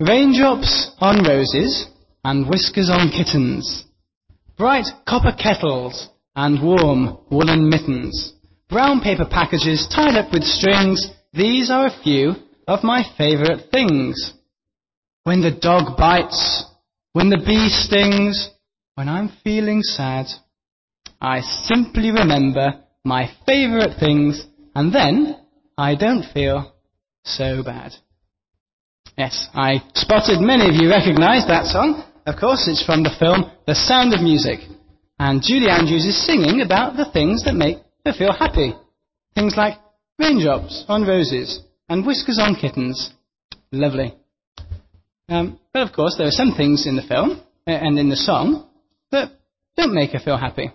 Raindrops on roses and whiskers on kittens. Bright copper kettles and warm woolen mittens. Brown paper packages tied up with strings. These are a few of my favourite things. When the dog bites, when the bee stings, when I'm feeling sad, I simply remember my favourite things and then I don't feel so bad. Yes, I spotted many of you recognise that song. Of course, it's from the film The Sound of Music. And Julie Andrews is singing about the things that make her feel happy. Things like raindrops on roses and whiskers on kittens. Lovely. Um, but of course, there are some things in the film uh, and in the song that don't make her feel happy.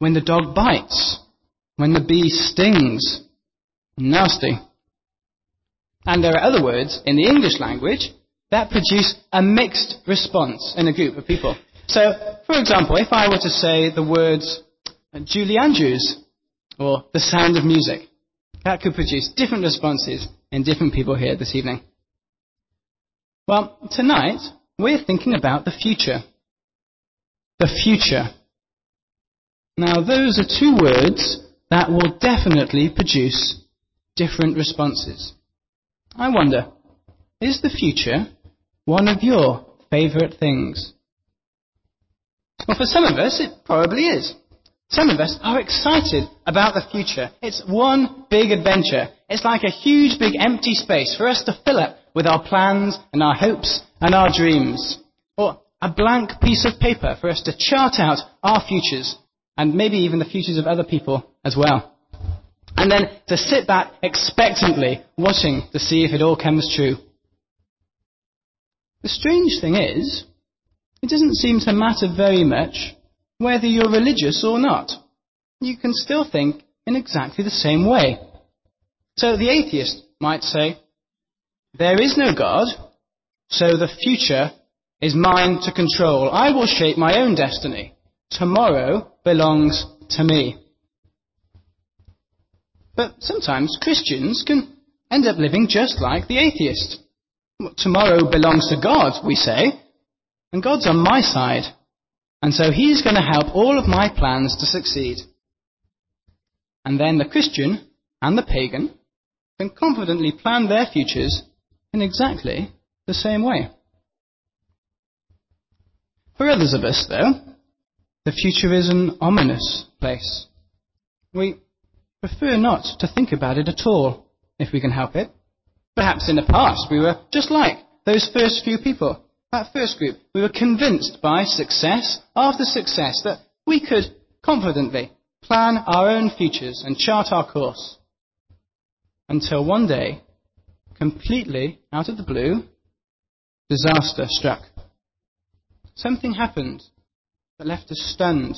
When the dog bites, when the bee stings, nasty. And there are other words in the English language that produce a mixed response in a group of people. So, for example, if I were to say the words uh, Julie Andrews or the sound of music, that could produce different responses in different people here this evening. Well, tonight we're thinking about the future. The future. Now, those are two words that will definitely produce different responses. I wonder, is the future one of your favourite things? Well, for some of us, it probably is. Some of us are excited about the future. It's one big adventure. It's like a huge big empty space for us to fill up with our plans and our hopes and our dreams. Or a blank piece of paper for us to chart out our futures and maybe even the futures of other people as well. And then to sit back expectantly, watching to see if it all comes true. The strange thing is, it doesn't seem to matter very much whether you're religious or not. You can still think in exactly the same way. So the atheist might say, there is no God, so the future is mine to control. I will shape my own destiny. Tomorrow belongs to me. But sometimes Christians can end up living just like the atheist. Tomorrow belongs to God, we say, and God's on my side, and so He's going to help all of my plans to succeed. And then the Christian and the pagan can confidently plan their futures in exactly the same way. For others of us, though, the future is an ominous place. We prefer not to think about it at all, if we can help it. Perhaps in the past we were just like those first few people, that first group. We were convinced by success after success that we could confidently plan our own futures and chart our course. Until one day, completely out of the blue, disaster struck. Something happened that left us stunned.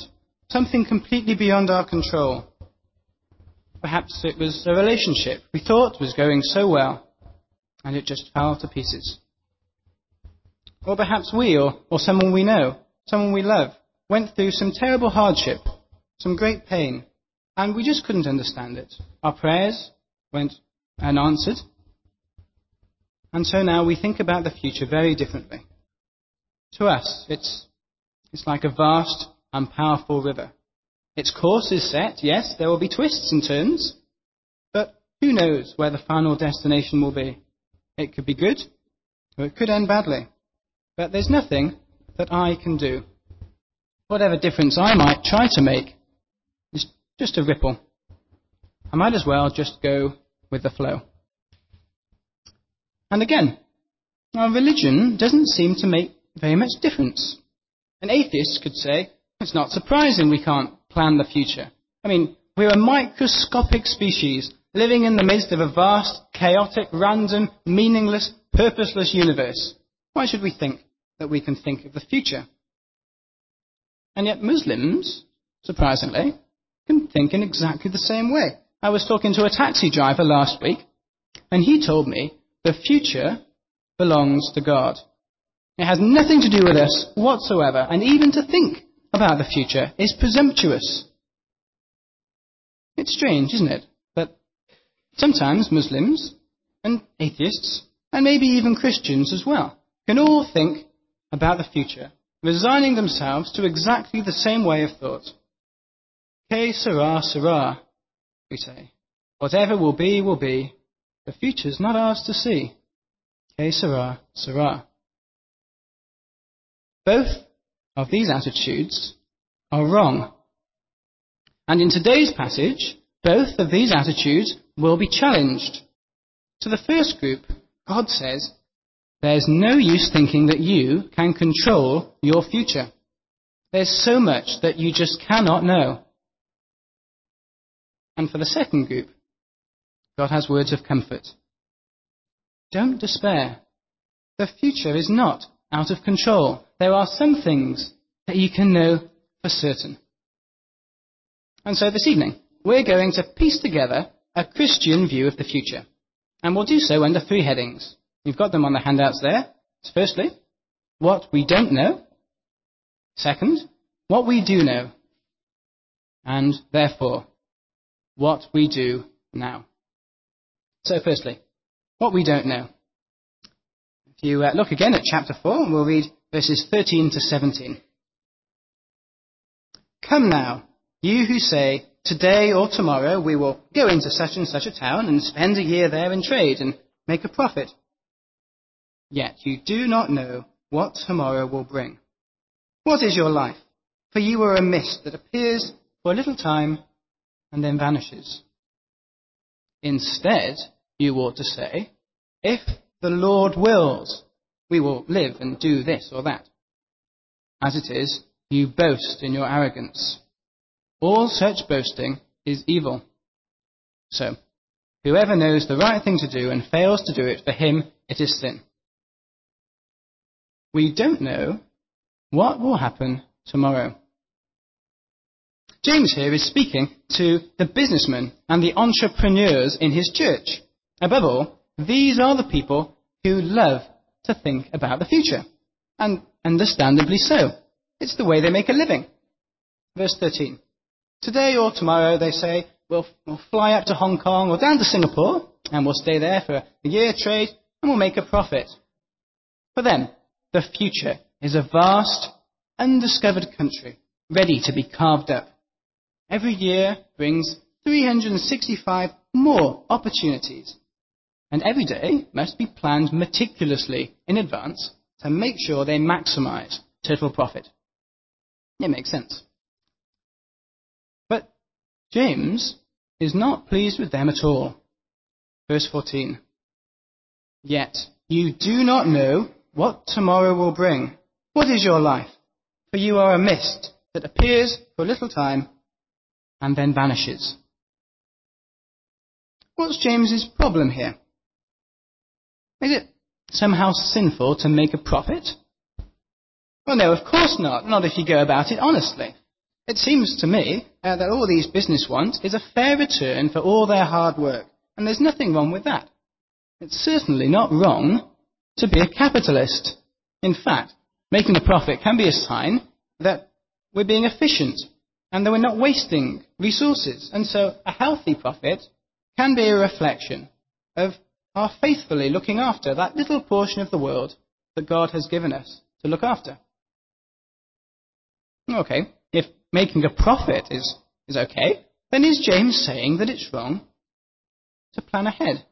Something completely beyond our control. Perhaps it was a relationship we thought was going so well, and it just fell to pieces. Or perhaps we, or, or someone we know, someone we love, went through some terrible hardship, some great pain, and we just couldn't understand it. Our prayers went unanswered, and so now we think about the future very differently. To us, it's it's like a vast and powerful river. Its course is set, yes, there will be twists and turns, but who knows where the final destination will be? It could be good, or it could end badly. But there's nothing that I can do. Whatever difference I might try to make is just a ripple. I might as well just go with the flow. And again, our religion doesn't seem to make very much difference. An atheist could say, it's not surprising we can't plan the future. I mean, we're a microscopic species living in the midst of a vast, chaotic, random, meaningless, purposeless universe. Why should we think that we can think of the future? And yet Muslims, surprisingly, can think in exactly the same way. I was talking to a taxi driver last week, and he told me the future belongs to God. It has nothing to do with us whatsoever, and even to think about the future is presumptuous. It's strange, isn't it? That sometimes Muslims and atheists and maybe even Christians as well, can all think about the future, resigning themselves to exactly the same way of thought. Que sera, sera, we say. Whatever will be, will be. The future's not ours to see. Que sera, sera. Both of these attitudes are wrong. And in today's passage, both of these attitudes will be challenged. To the first group, God says, there's no use thinking that you can control your future. There's so much that you just cannot know. And for the second group, God has words of comfort. Don't despair. The future is not out of control. There are some things that you can know for certain. And so this evening, we're going to piece together a Christian view of the future. And we'll do so under three headings. You've got them on the handouts there. Firstly, what we don't know. Second, what we do know. And therefore, what we do now. So firstly, what we don't know. You uh, look again at chapter 4, and we'll read verses 13 to 17. Come now, you who say, today or tomorrow we will go into such and such a town and spend a year there in trade and make a profit. Yet you do not know what tomorrow will bring. What is your life? For you are a mist that appears for a little time and then vanishes. Instead, you ought to say, if the Lord wills, we will live and do this or that. As it is, you boast in your arrogance. All such boasting is evil. So, whoever knows the right thing to do and fails to do it, for him it is sin. We don't know what will happen tomorrow. James here is speaking to the businessmen and the entrepreneurs in his church. Above all, these are the people who love to think about the future. And understandably so. It's the way they make a living. Verse 13. Today or tomorrow, they say, we'll, we'll fly up to Hong Kong or down to Singapore, and we'll stay there for a year trade, and we'll make a profit. For them, the future is a vast, undiscovered country, ready to be carved up. Every year brings 365 more opportunities, and every day must be planned meticulously in advance to make sure they maximize total profit. It makes sense. But James is not pleased with them at all. Verse 14. Yet you do not know what tomorrow will bring. What is your life? For you are a mist that appears for a little time and then vanishes. What's James's problem here? Is it somehow sinful to make a profit? Well, no, of course not. Not if you go about it honestly. It seems to me uh, that all these business want is a fair return for all their hard work, and there's nothing wrong with that. It's certainly not wrong to be a capitalist. In fact, making a profit can be a sign that we're being efficient and that we're not wasting resources. And so a healthy profit can be a reflection of our faithfully looking after that little portion of the world that God has given us to look after. Okay, if making a profit is, is okay, then is James saying that it's wrong to plan ahead?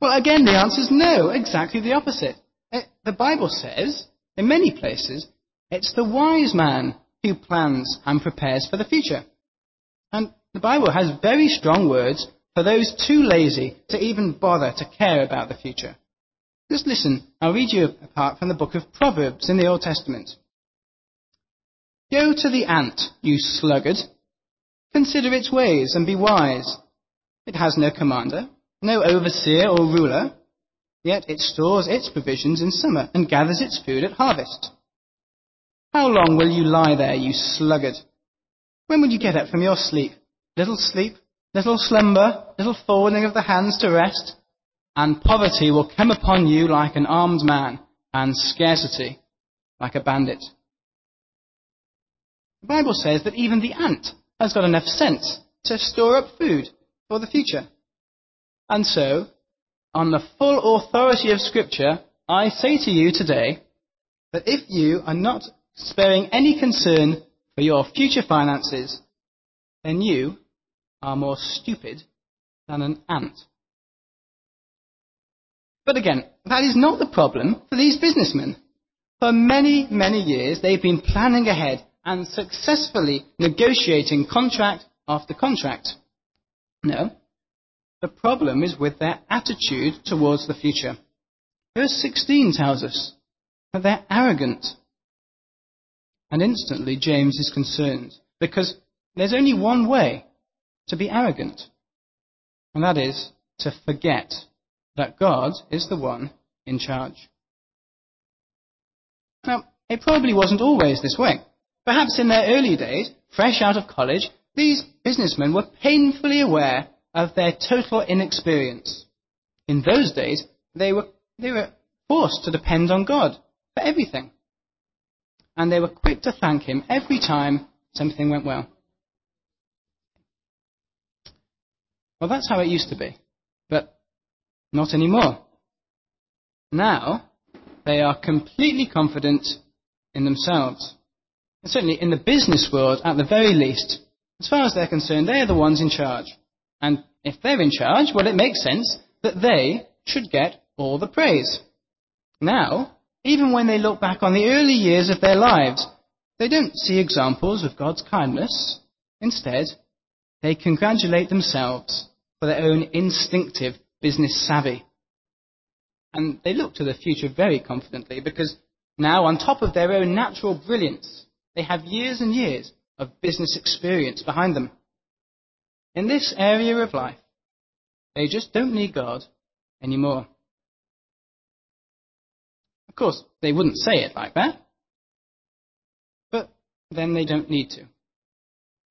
Well, again, the answer is no, exactly the opposite. It, eh, the Bible says, in many places, it's the wise man who plans and prepares for the future. And the Bible has very strong words for those too lazy to even bother to care about the future. Just listen, I'll read you a part from the book of Proverbs in the Old Testament. Go to the ant, you sluggard. Consider its ways and be wise. It has no commander no overseer or ruler, yet it stores its provisions in summer and gathers its food at harvest. How long will you lie there, you sluggard? When will you get up from your sleep? Little sleep, little slumber, little folding of the hands to rest, and poverty will come upon you like an armed man, and scarcity like a bandit. The Bible says that even the ant has got enough sense to store up food for the future. And so, on the full authority of Scripture, I say to you today that if you are not sparing any concern for your future finances, then you are more stupid than an ant. But again, that is not the problem for these businessmen. For many, many years, they've been planning ahead and successfully negotiating contract after contract. No, the problem is with their attitude towards the future. Verse 16 tells us that they're arrogant. And instantly James is concerned because there's only one way to be arrogant, and that is to forget that God is the one in charge. Now, it probably wasn't always this way. Perhaps in their early days, fresh out of college, these businessmen were painfully aware of their total inexperience. In those days, they were, they were forced to depend on God for everything. And they were quick to thank Him every time something went well. Well, that's how it used to be. But not anymore. Now, they are completely confident in themselves. And certainly in the business world, at the very least, as far as they're concerned, they are the ones in charge. And if they're in charge, well, it makes sense that they should get all the praise. Now, even when they look back on the early years of their lives, they don't see examples of God's kindness. Instead, they congratulate themselves for their own instinctive business savvy. And they look to the future very confidently because now, on top of their own natural brilliance, they have years and years of business experience behind them. In this area of life, they just don't need God anymore. Of course, they wouldn't say it like that. But then they don't need to.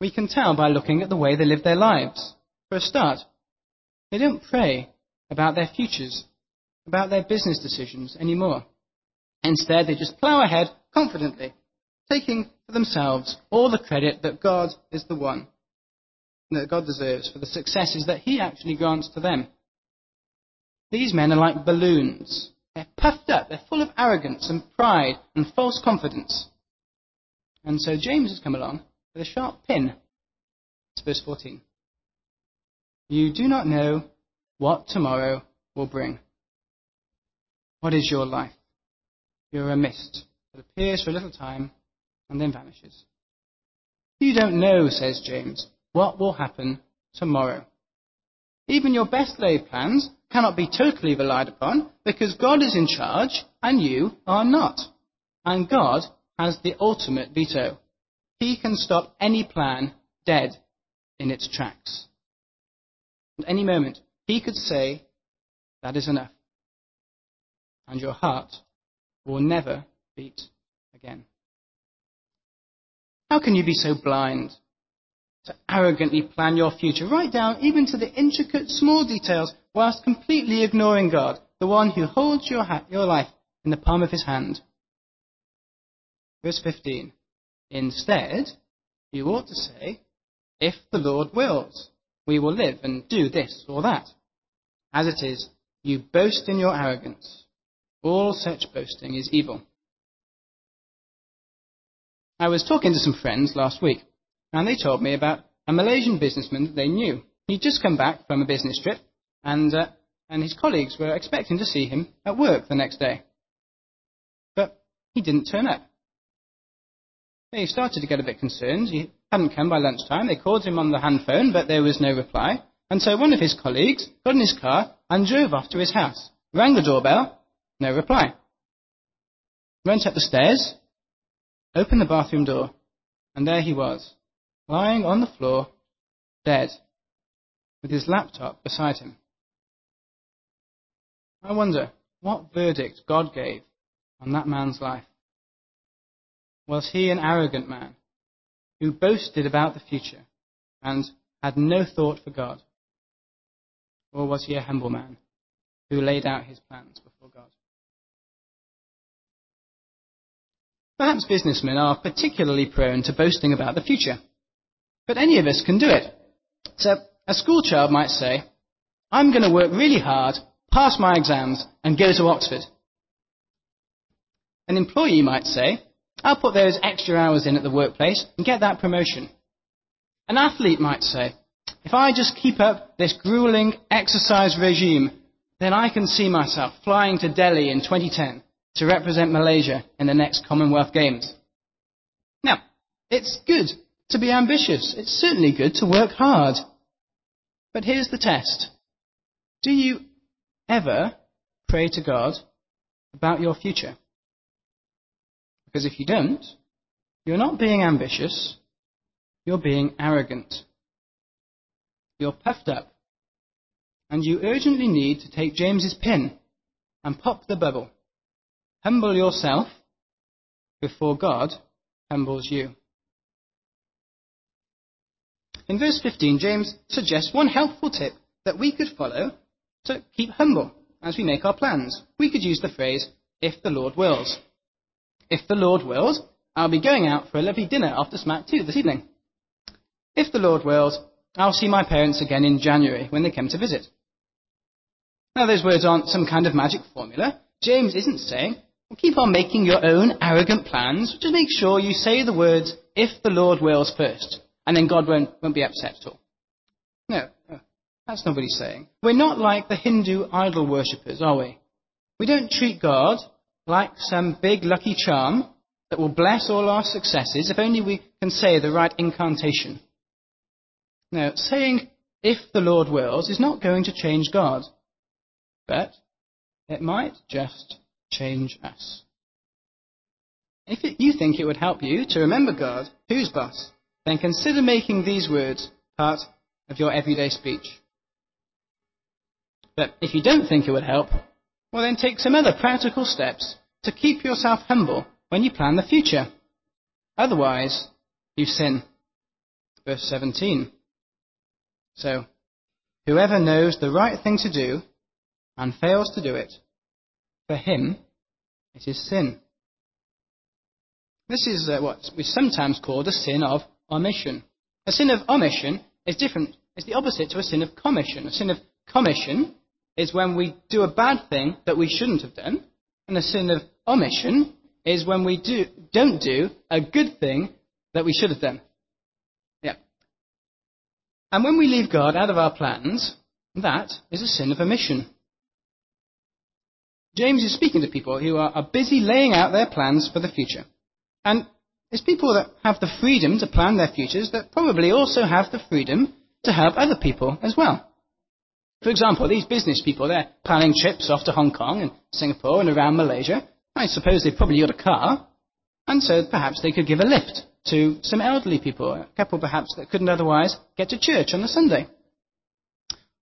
We can tell by looking at the way they live their lives. For a start, they don't pray about their futures, about their business decisions anymore. Instead, they just plow ahead confidently, taking for themselves all the credit that God is the one that God deserves for the successes that He actually grants to them. These men are like balloons. They're puffed up, they're full of arrogance and pride and false confidence. And so James has come along with a sharp pin. It's verse 14. You do not know what tomorrow will bring. What is your life? You're a mist that appears for a little time and then vanishes. You don't know, says James, what will happen tomorrow. Even your best laid plans cannot be totally relied upon because God is in charge and you are not. And God has the ultimate veto. He can stop any plan dead in its tracks. At any moment, He could say, That is enough. And your heart will never beat again. How can you be so blind to arrogantly plan your future, right down even to the intricate small details, whilst completely ignoring God, the one who holds your, ha- your life in the palm of his hand. Verse 15. Instead, you ought to say, if the Lord wills, we will live and do this or that. As it is, you boast in your arrogance. All such boasting is evil. I was talking to some friends last week and they told me about a Malaysian businessman that they knew. He'd just come back from a business trip, and, uh, and his colleagues were expecting to see him at work the next day. But he didn't turn up. They started to get a bit concerned. Hadn't come by lunchtime. They called him on the hand phone, but there was no reply. And so one of his colleagues got in his car and drove off to his house. Rang the doorbell, no reply. Went up the stairs, opened the bathroom door, and there he was, lying on the floor, dead, with his laptop beside him. I wonder what verdict God gave on that man's life. Was he an arrogant man who boasted about the future and had no thought for God? Or was he a humble man who laid out his plans before God? Perhaps businessmen are particularly prone to boasting about the future. But any of us can do it. So a school child might say, I'm going to work really hard, pass my exams, and go to Oxford. An employee might say, I'll put those extra hours in at the workplace and get that promotion. An athlete might say, if I just keep up this grueling exercise regime, then I can see myself flying to Delhi in 2010 to represent Malaysia in the next Commonwealth Games. Now, it's good to be ambitious. It's certainly good to work hard. But here's the test. Do you ever pray to God about your future? Because if you don't, you're not being ambitious, you're being arrogant. You're puffed up, and you urgently need to take James's pin and pop the bubble. Humble yourself before God humbles you. In verse 15, James suggests one helpful tip that we could follow to keep humble as we make our plans. We could use the phrase, if the Lord wills. If the Lord wills, I'll be going out for a lovely dinner after Smack 2 this evening. If the Lord wills, I'll see my parents again in January when they come to visit. Now, those words aren't some kind of magic formula. James isn't saying, well, keep on making your own arrogant plans. Just make sure you say the words, if the Lord wills first, and then God won't, won't be upset at all. No, no, that's not what he's saying. We're not like the Hindu idol worshippers, are we? We don't treat God like some big lucky charm that will bless all our successes if only we can say the right incantation. Now, saying, if the Lord wills, is not going to change God, but it might just change us. If it, you think it would help you to remember God, who's boss, then consider making these words part of your everyday speech. But if you don't think it would help, well, then take some other practical steps to keep yourself humble when you plan the future. Otherwise, you sin. Verse 17. So, whoever knows the right thing to do and fails to do it, for him it is sin. This is uh, what we sometimes call the sin of omission. A sin of omission is different. It's the opposite to a sin of commission. A sin of commission is when we do a bad thing that we shouldn't have done, and a sin of omission is when we do, don't do a good thing that we should have done. Yeah. And when we leave God out of our plans, that is a sin of omission. James is speaking to people who are, are busy laying out their plans for the future. And it's people that have the freedom to plan their futures that probably also have the freedom to help other people as well. For example, these business people, they're planning trips off to Hong Kong and Singapore and around Malaysia. I suppose they've probably got a car, and so perhaps they could give a lift to some elderly people, a couple perhaps that couldn't otherwise get to church on a Sunday.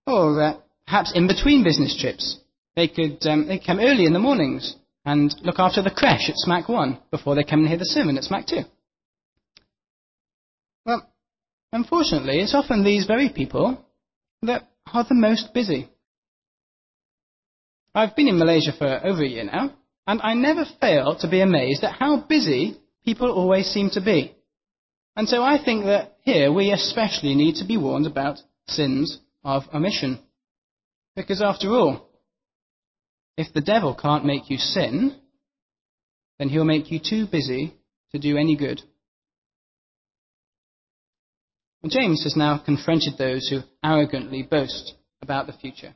Or uh, perhaps in between business trips, they could um, they come early in the mornings and look after the creche at Smack 1 before they come and hear the sermon at Smack 2. Well, unfortunately, it's often these very people that are the most busy. I've been in Malaysia for over a year now, and I never fail to be amazed at how busy people always seem to be. And so I think that here we especially need to be warned about sins of omission. Because after all, if the devil can't make you sin, then he'll make you too busy to do any good. James has now confronted those who arrogantly boast about the future.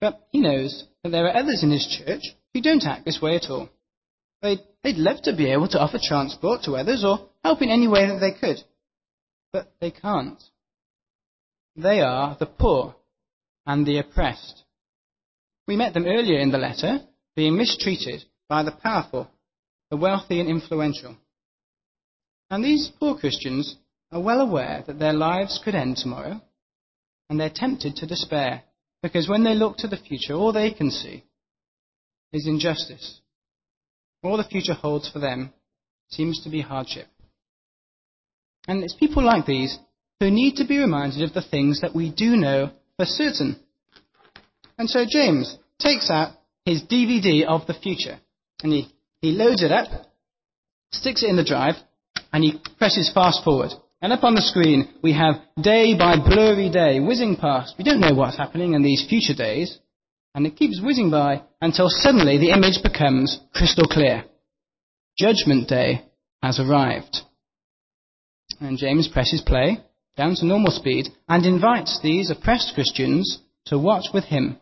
But he knows that there are others in his church who don't act this way at all. They'd, they'd love to be able to offer transport to others or help in any way that they could. But they can't. They are the poor and the oppressed. We met them earlier in the letter, being mistreated by the powerful, the wealthy and influential. And these poor Christians are well aware that their lives could end tomorrow, and they're tempted to despair, because when they look to the future, all they can see is injustice. All the future holds for them seems to be hardship. And it's people like these who need to be reminded of the things that we do know for certain. And so James takes out his DVD of the future, and he, he loads it up, sticks it in the drive, and he presses fast forward. And up on the screen, we have day by blurry day whizzing past. We don't know what's happening in these future days, And it keeps whizzing by until suddenly the image becomes crystal clear. Judgment Day has arrived. And James presses play down to normal speed and invites these oppressed Christians to watch with him,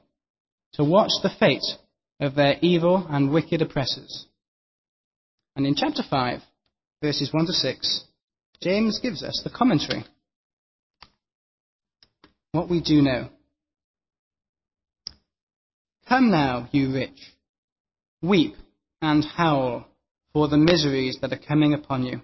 to watch the fate of their evil and wicked oppressors. And in chapter 5, verses 1 to 6, James gives us the commentary. What we do know. Come now, you rich, weep and howl for the miseries that are coming upon you.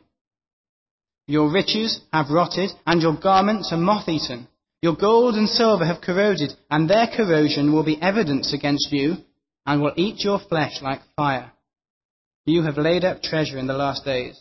Your riches have rotted, and your garments are moth eaten. Your gold and silver have corroded, and their corrosion will be evidence against you, and will eat your flesh like fire. You have laid up treasure in the last days.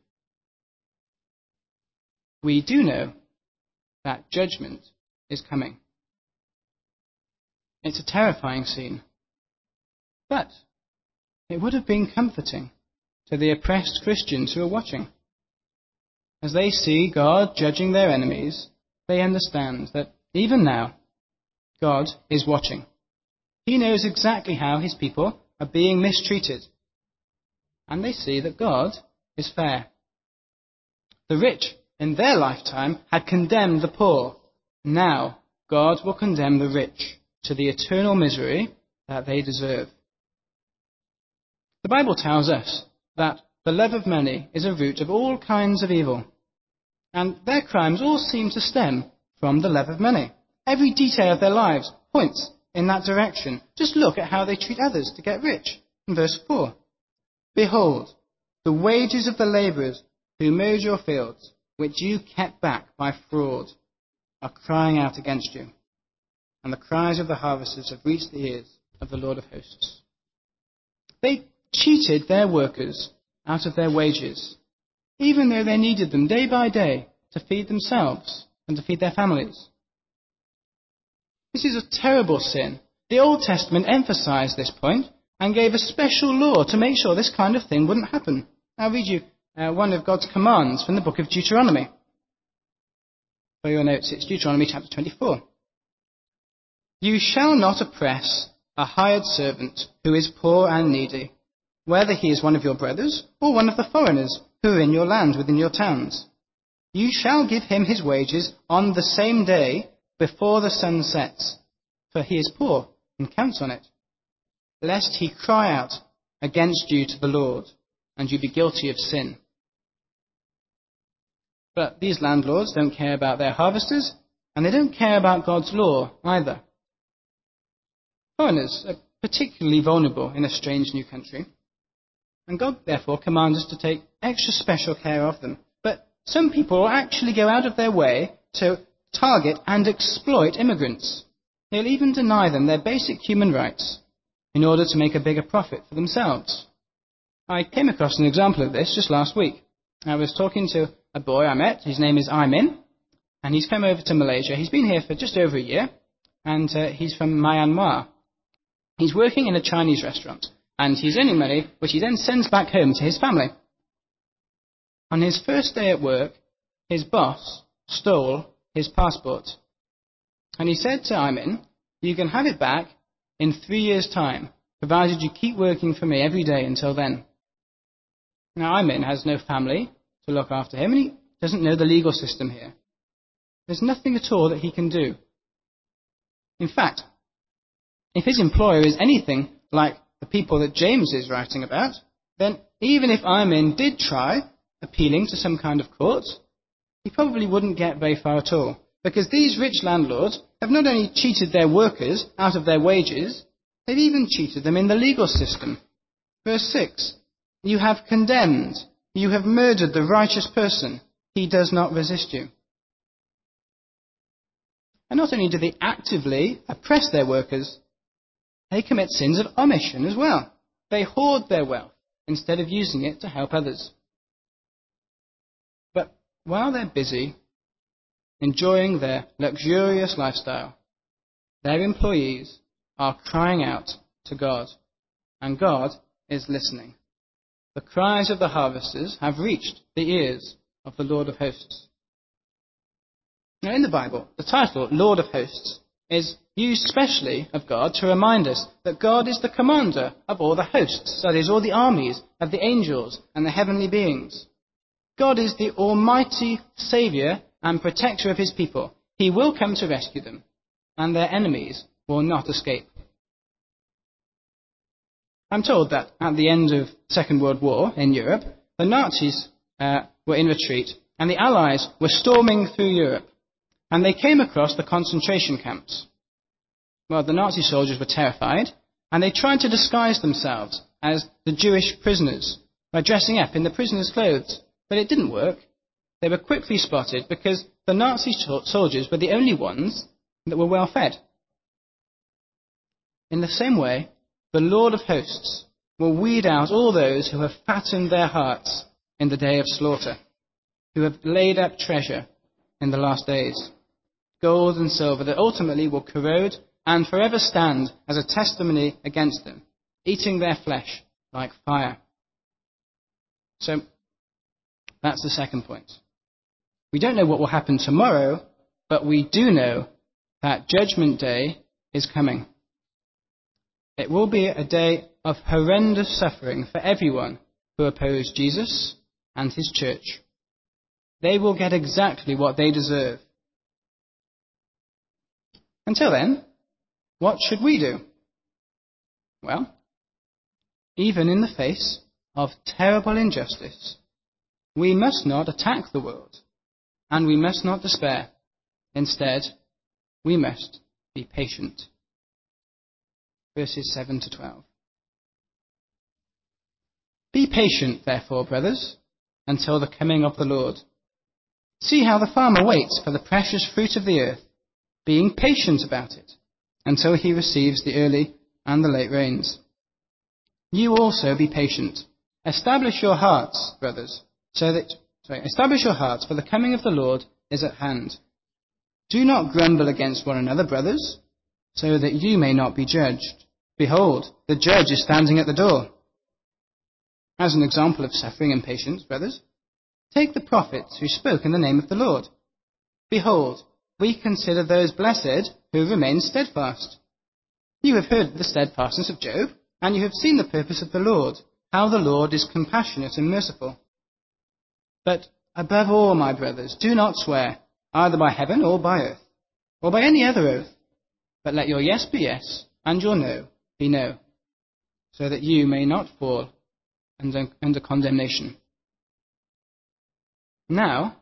We do know that judgment is coming. It's a terrifying scene. But it would have been comforting to the oppressed Christians who are watching. As they see God judging their enemies, they understand that even now, God is watching. He knows exactly how his people are being mistreated. And they see that God is fair. The rich, in their lifetime, had condemned the poor. Now, God will condemn the rich to the eternal misery that they deserve. The Bible tells us that the love of money is a root of all kinds of evil. And their crimes all seem to stem from the love of money. Every detail of their lives points in that direction. Just look at how they treat others to get rich. In verse 4 Behold, the wages of the labourers who mowed your fields, which you kept back by fraud, are crying out against you. And the cries of the harvesters have reached the ears of the Lord of hosts. They cheated their workers out of their wages, even though they needed them day by day to feed themselves and to feed their families. This is a terrible sin. The Old Testament emphasized this point and gave a special law to make sure this kind of thing wouldn't happen. I'll read you uh, one of God's commands from the book of Deuteronomy. For your notes, it's Deuteronomy chapter 24. You shall not oppress a hired servant who is poor and needy whether he is one of your brothers or one of the foreigners who are in your land within your towns. You shall give him his wages on the same day before the sun sets, for he is poor and counts on it, lest he cry out against you to the Lord and you be guilty of sin. But these landlords don't care about their harvesters and they don't care about God's law either. Foreigners are particularly vulnerable in a strange new country. And God, therefore, commands us to take extra special care of them. But some people actually go out of their way to target and exploit immigrants. They'll even deny them their basic human rights in order to make a bigger profit for themselves. I came across an example of this just last week. I was talking to a boy I met. His name is Imin, and he's come over to Malaysia. He's been here for just over a year, and uh, he's from Myanmar. He's working in a Chinese restaurant, and he's earning money, which he then sends back home to his family. On his first day at work, his boss stole his passport. And he said to Imin, You can have it back in three years' time, provided you keep working for me every day until then. Now, Imin has no family to look after him, and he doesn't know the legal system here. There's nothing at all that he can do. In fact, if his employer is anything like the people that James is writing about, then even if Imin did try appealing to some kind of court, he probably wouldn't get very far at all. Because these rich landlords have not only cheated their workers out of their wages, they've even cheated them in the legal system. Verse 6 You have condemned, you have murdered the righteous person, he does not resist you. And not only do they actively oppress their workers, they commit sins of omission as well. they hoard their wealth instead of using it to help others. But while they're busy enjoying their luxurious lifestyle, their employees are crying out to God, and God is listening. The cries of the harvesters have reached the ears of the Lord of hosts. Now, in the Bible, the title Lord of Hosts is used specially of God to remind us that God is the commander of all the hosts, that is, all the armies of the angels and the heavenly beings. God is the almighty Saviour and protector of his people. He will come to rescue them, and their enemies will not escape. I'm told that at the end of the Second World War in Europe, the Nazis uh, were in retreat, and the Allies were storming through Europe, and they came across the concentration camps. Well, the Nazi soldiers were terrified, and they tried to disguise themselves as the Jewish prisoners by dressing up in the prisoners' clothes, but it didn't work. They were quickly spotted because the Nazi soldiers were the only ones that were well fed. In the same way, the Lord of hosts will weed out all those who have fattened their hearts in the day of slaughter, who have laid up treasure in the last days, gold and silver that ultimately will corrode and forever stand as a testimony against them, eating their flesh like fire. So, that's the second point. We don't know what will happen tomorrow, but we do know that Judgment Day is coming. It will be a day of horrendous suffering for everyone who oppose Jesus and his church. They will get exactly what they deserve. Until then, what should we do? Well, even in the face of terrible injustice, we must not attack the world, and we must not despair. Instead, we must be patient. Verses 7 to 12. Be patient, therefore, brothers, until the coming of the Lord. See how the farmer waits for the precious fruit of the earth, being patient about it until he receives the early and the late rains. You also be patient. Establish your hearts, brothers, so that, sorry, establish your hearts, for the coming of the Lord is at hand. Do not grumble against one another, brothers, so that you may not be judged. Behold, the judge is standing at the door. As an example of suffering and patience, brothers, take the prophets who spoke in the name of the Lord. Behold, we consider those blessed who remain steadfast. You have heard the steadfastness of Job, and you have seen the purpose of the Lord, how the Lord is compassionate and merciful. But above all, my brothers, do not swear, either by heaven or by earth, or by any other oath, but let your yes be yes, and your no be no, so that you may not fall under, under condemnation. Now,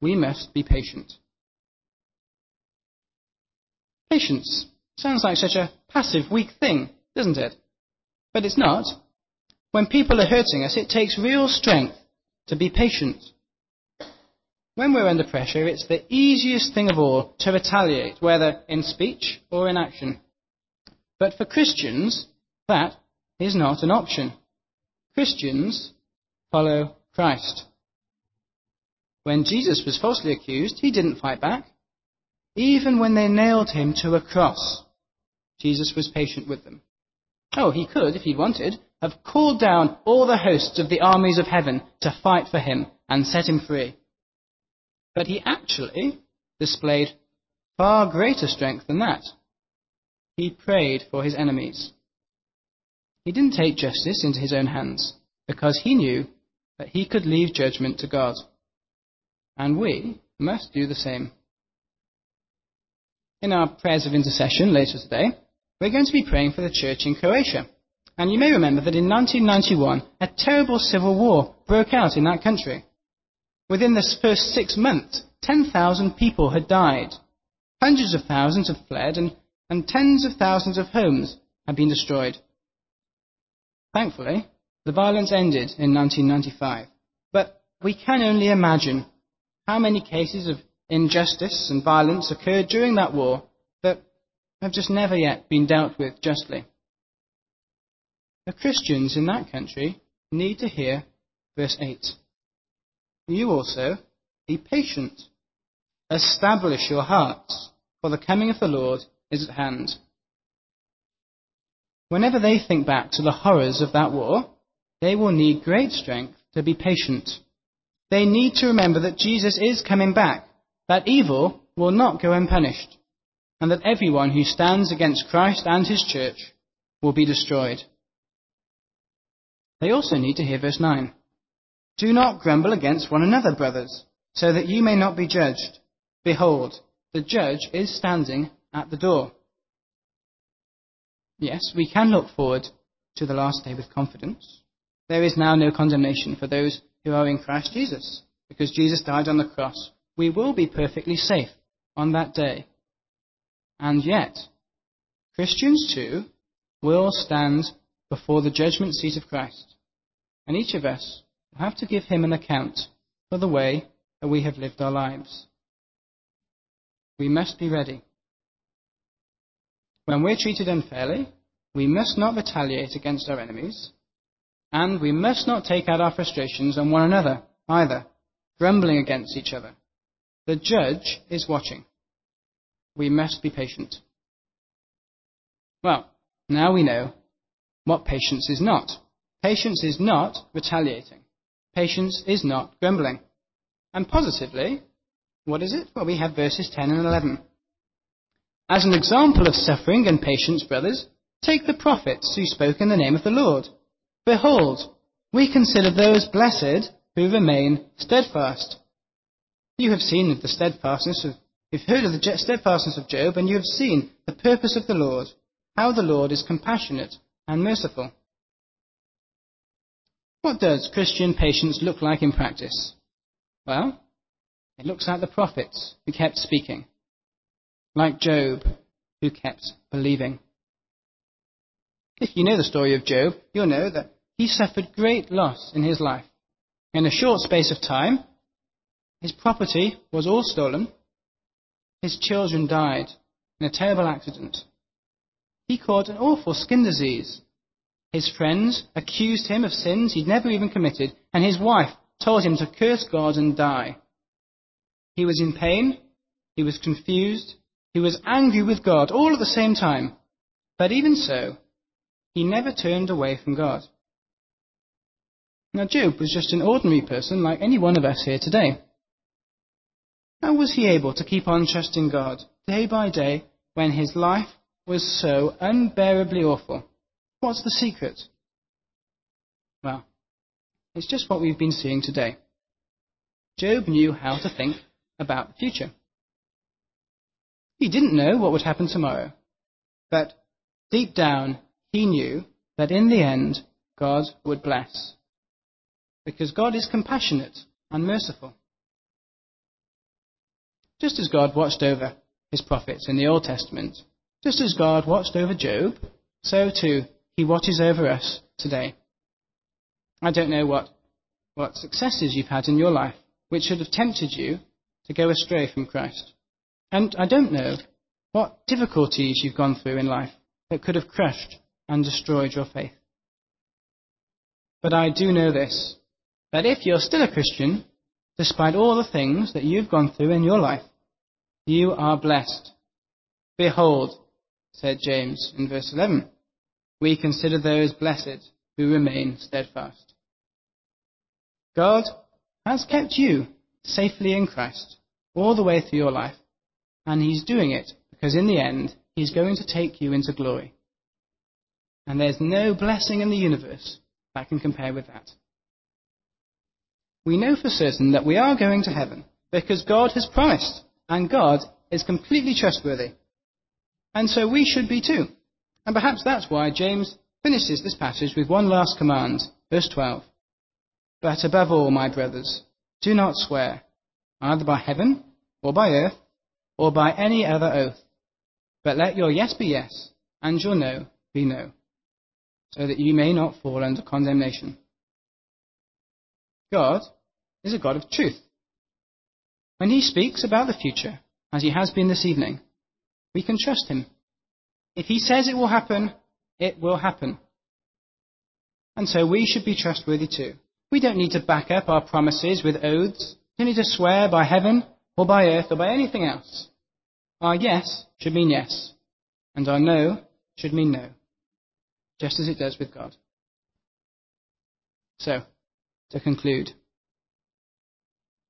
we must be patient. Patience sounds like such a passive, weak thing, doesn't it? But it's not. When people are hurting us, it takes real strength to be patient. When we're under pressure, it's the easiest thing of all to retaliate, whether in speech or in action. But for Christians, that is not an option. Christians follow Christ. When Jesus was falsely accused, he didn't fight back. Even when they nailed him to a cross, Jesus was patient with them. Oh, he could, if he'd wanted, have called down all the hosts of the armies of heaven to fight for him and set him free. But he actually displayed far greater strength than that. He prayed for his enemies. He didn't take justice into his own hands because he knew that he could leave judgment to God. And we must do the same. In our prayers of intercession later today, we're going to be praying for the church in Croatia. And you may remember that in 1991, a terrible civil war broke out in that country. Within the first six months, 10,000 people had died. Hundreds of thousands had fled, and, and tens of thousands of homes had been destroyed. Thankfully, the violence ended in 1995. But we can only imagine how many cases of injustice and violence occurred during that war that have just never yet been dealt with justly. the Christians in that country need to hear verse 8. You also be patient. Establish your hearts, for the coming of the Lord is at hand. Whenever they think back to the horrors of that war, they will need great strength to be patient. They need to remember that Jesus is coming back, that evil will not go unpunished, and that everyone who stands against Christ and his church will be destroyed. They also need to hear verse 9. Do not grumble against one another, brothers, so that you may not be judged. Behold, the judge is standing at the door. Yes, we can look forward to the last day with confidence. There is now no condemnation for those who are in Christ Jesus, because Jesus died on the cross. We will be perfectly safe on that day. And yet, Christians too will stand before the judgment seat of Christ. And each of us will have to give him an account for the way that we have lived our lives. We must be ready. When we're treated unfairly, we must not retaliate against our enemies, and we must not take out our frustrations on one another either, grumbling against each other. The judge is watching. We must be patient. Well, now we know what patience is not. Patience is not retaliating. Patience is not grumbling. And positively, what is it? Well, we have verses 10 and 11. As an example of suffering and patience, brothers, take the prophets who spoke in the name of the Lord. Behold, we consider those blessed who remain steadfast. You have seen the steadfastness of, you've heard of the steadfastness of Job, and you have seen the purpose of the Lord, how the Lord is compassionate and merciful. What does Christian patience look like in practice? Well, it looks like the prophets who kept speaking like Job, who kept believing. If you know the story of Job, you'll know that he suffered great loss in his life. In a short space of time, his property was all stolen. His children died in a terrible accident. He caught an awful skin disease. His friends accused him of sins he'd never even committed, and his wife told him to curse God and die. He was in pain, he was confused, he was angry with God all at the same time. But even so, he never turned away from God. Now, Job was just an ordinary person like any one of us here today. How was he able to keep on trusting God day by day when his life was so unbearably awful? What's the secret? Well, it's just what we've been seeing today. Job knew how to think about the future. He didn't know what would happen tomorrow. But deep down, he knew that in the end, God would bless. Because God is compassionate and merciful. Just as God watched over his prophets in the Old Testament, just as God watched over Job, so too he watches over us today. I don't know what, what successes you've had in your life which should have tempted you to go astray from Christ. And I don't know what difficulties you've gone through in life that could have crushed and destroyed your faith. But I do know this that if you're still a Christian, despite all the things that you've gone through in your life, you are blessed. Behold, said James in verse 11, we consider those blessed who remain steadfast. God has kept you safely in Christ all the way through your life. And he's doing it because in the end, he's going to take you into glory. And there's no blessing in the universe that can compare with that. We know for certain that we are going to heaven because God has promised, and God is completely trustworthy. And so we should be too. And perhaps that's why James finishes this passage with one last command, verse 12. But above all, my brothers, do not swear, either by heaven, or by earth, or by any other oath. But let your yes be yes, and your no be no, so that you may not fall under condemnation. God is a God of truth. When he speaks about the future, as he has been this evening, we can trust him. If he says it will happen, it will happen. And so we should be trustworthy too. We don't need to back up our promises with oaths. We don't need to swear by heaven or by earth or by anything else. Our yes should mean yes, and our no should mean no, just as it does with God. So, to conclude,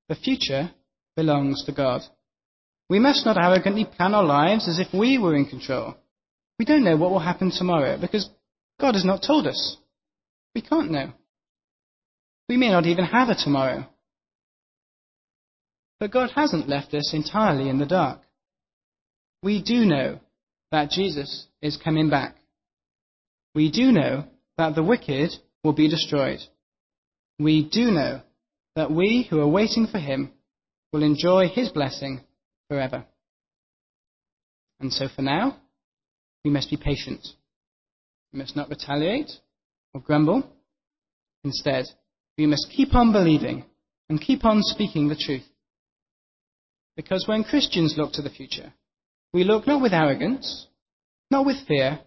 the future belongs to God. We must not arrogantly plan our lives as if we were in control. We don't know what will happen tomorrow because God has not told us. We can't know. We may not even have a tomorrow. But God hasn't left us entirely in the dark. We do know that Jesus is coming back. We do know that the wicked will be destroyed. We do know that we who are waiting for him will enjoy his blessing forever. And so for now, we must be patient. We must not retaliate or grumble. Instead, we must keep on believing and keep on speaking the truth. Because when Christians look to the future, we look not with arrogance, not with fear,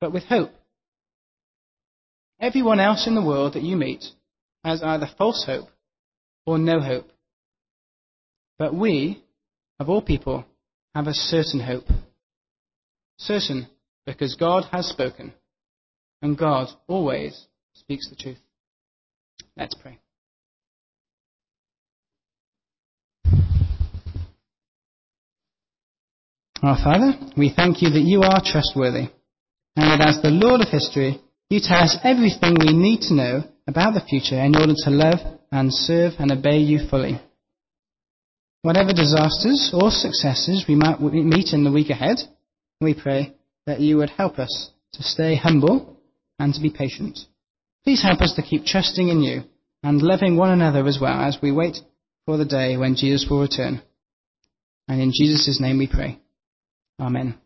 but with hope. Everyone else in the world that you meet has either false hope or no hope. But we, of all people, have a certain hope. Certain because God has spoken, and God always speaks the truth. Let's pray. Our Father, we thank you that you are trustworthy, and that as the Lord of history, you tell us everything we need to know about the future in order to love and serve and obey you fully. Whatever disasters or successes we might meet in the week ahead, we pray that you would help us to stay humble and to be patient. Please help us to keep trusting in you and loving one another as well as we wait for the day when Jesus will return. And in Jesus' name we pray. Amen.